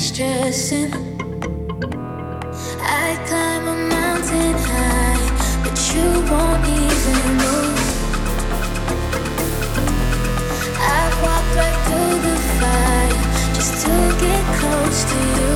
stressing. I climb a mountain high, but you won't even move. I right through the fire just to get close to you.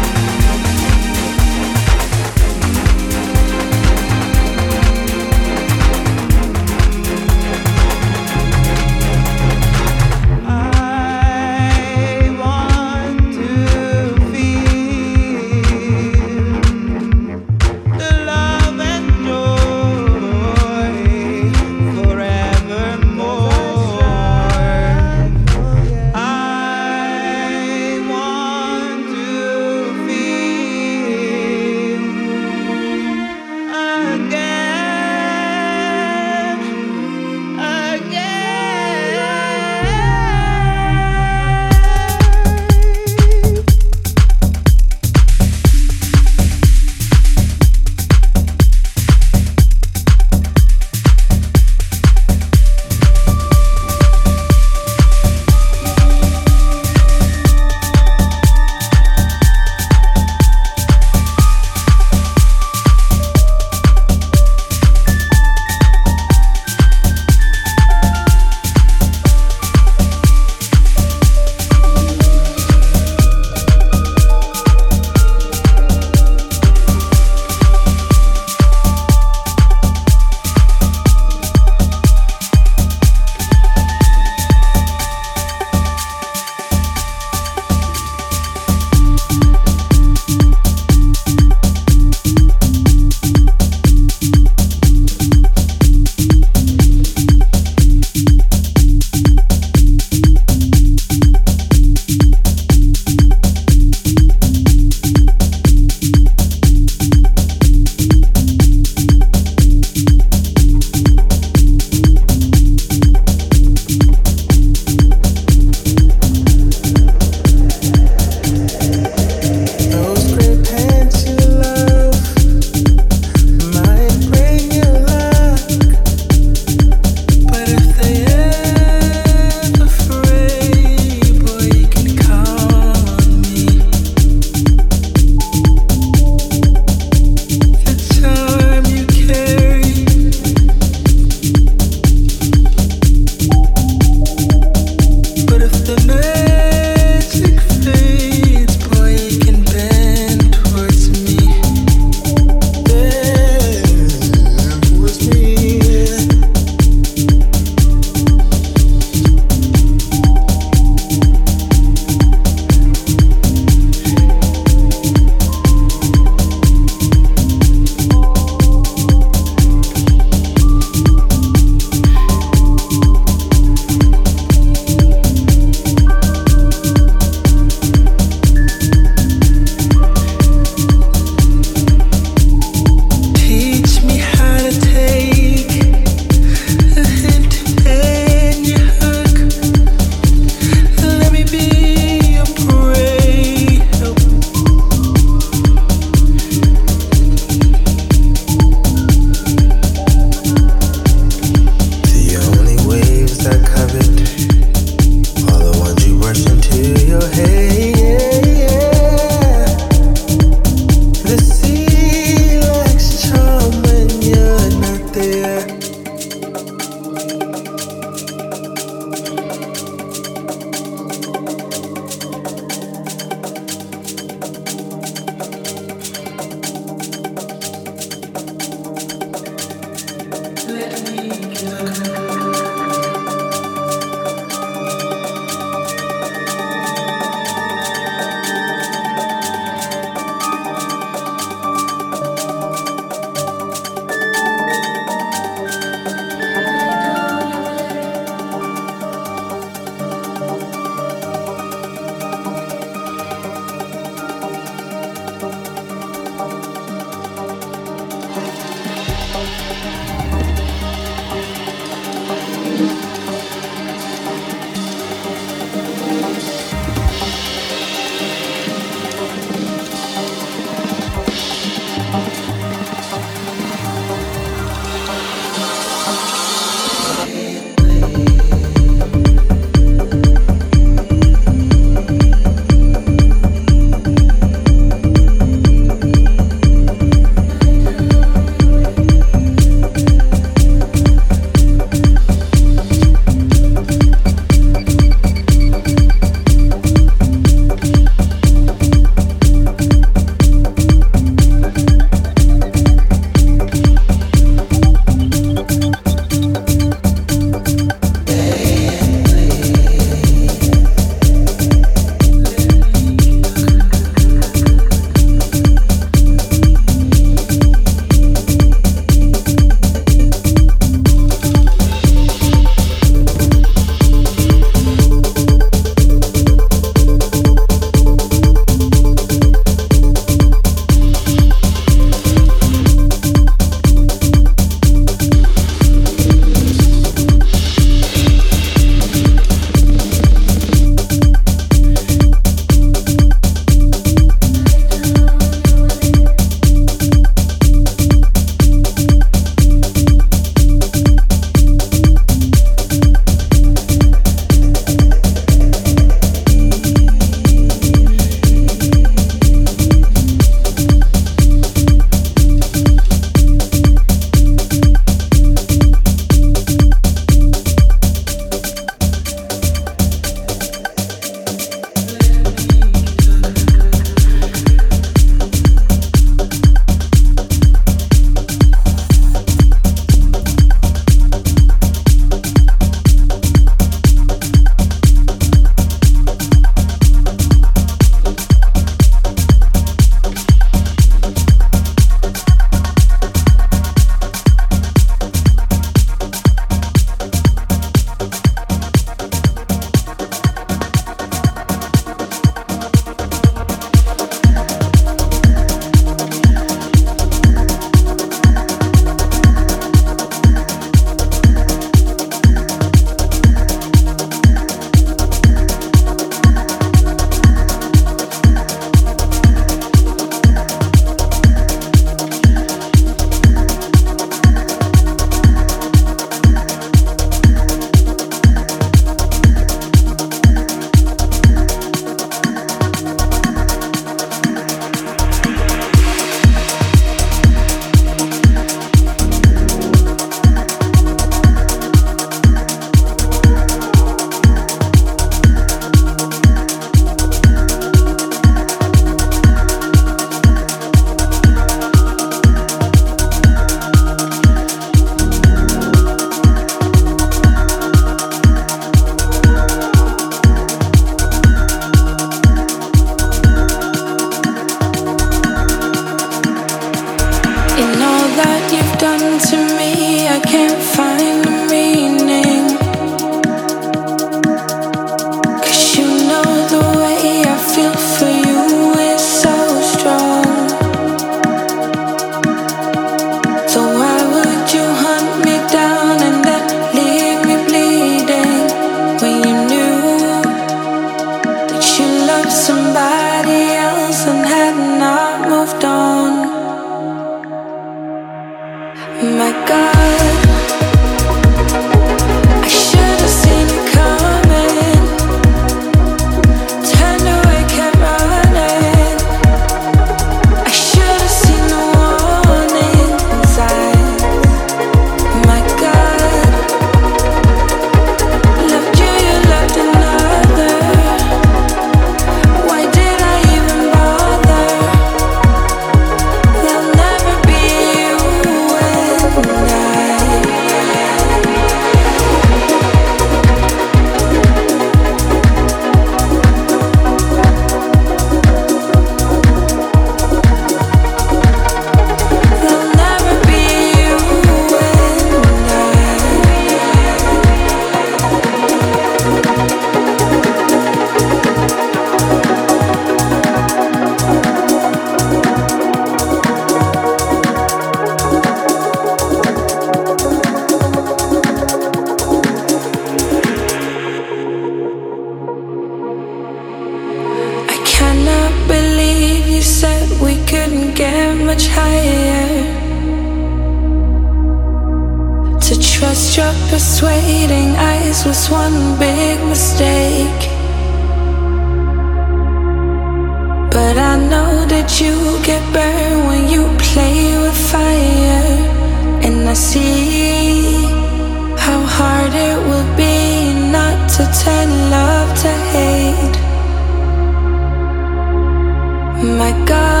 My God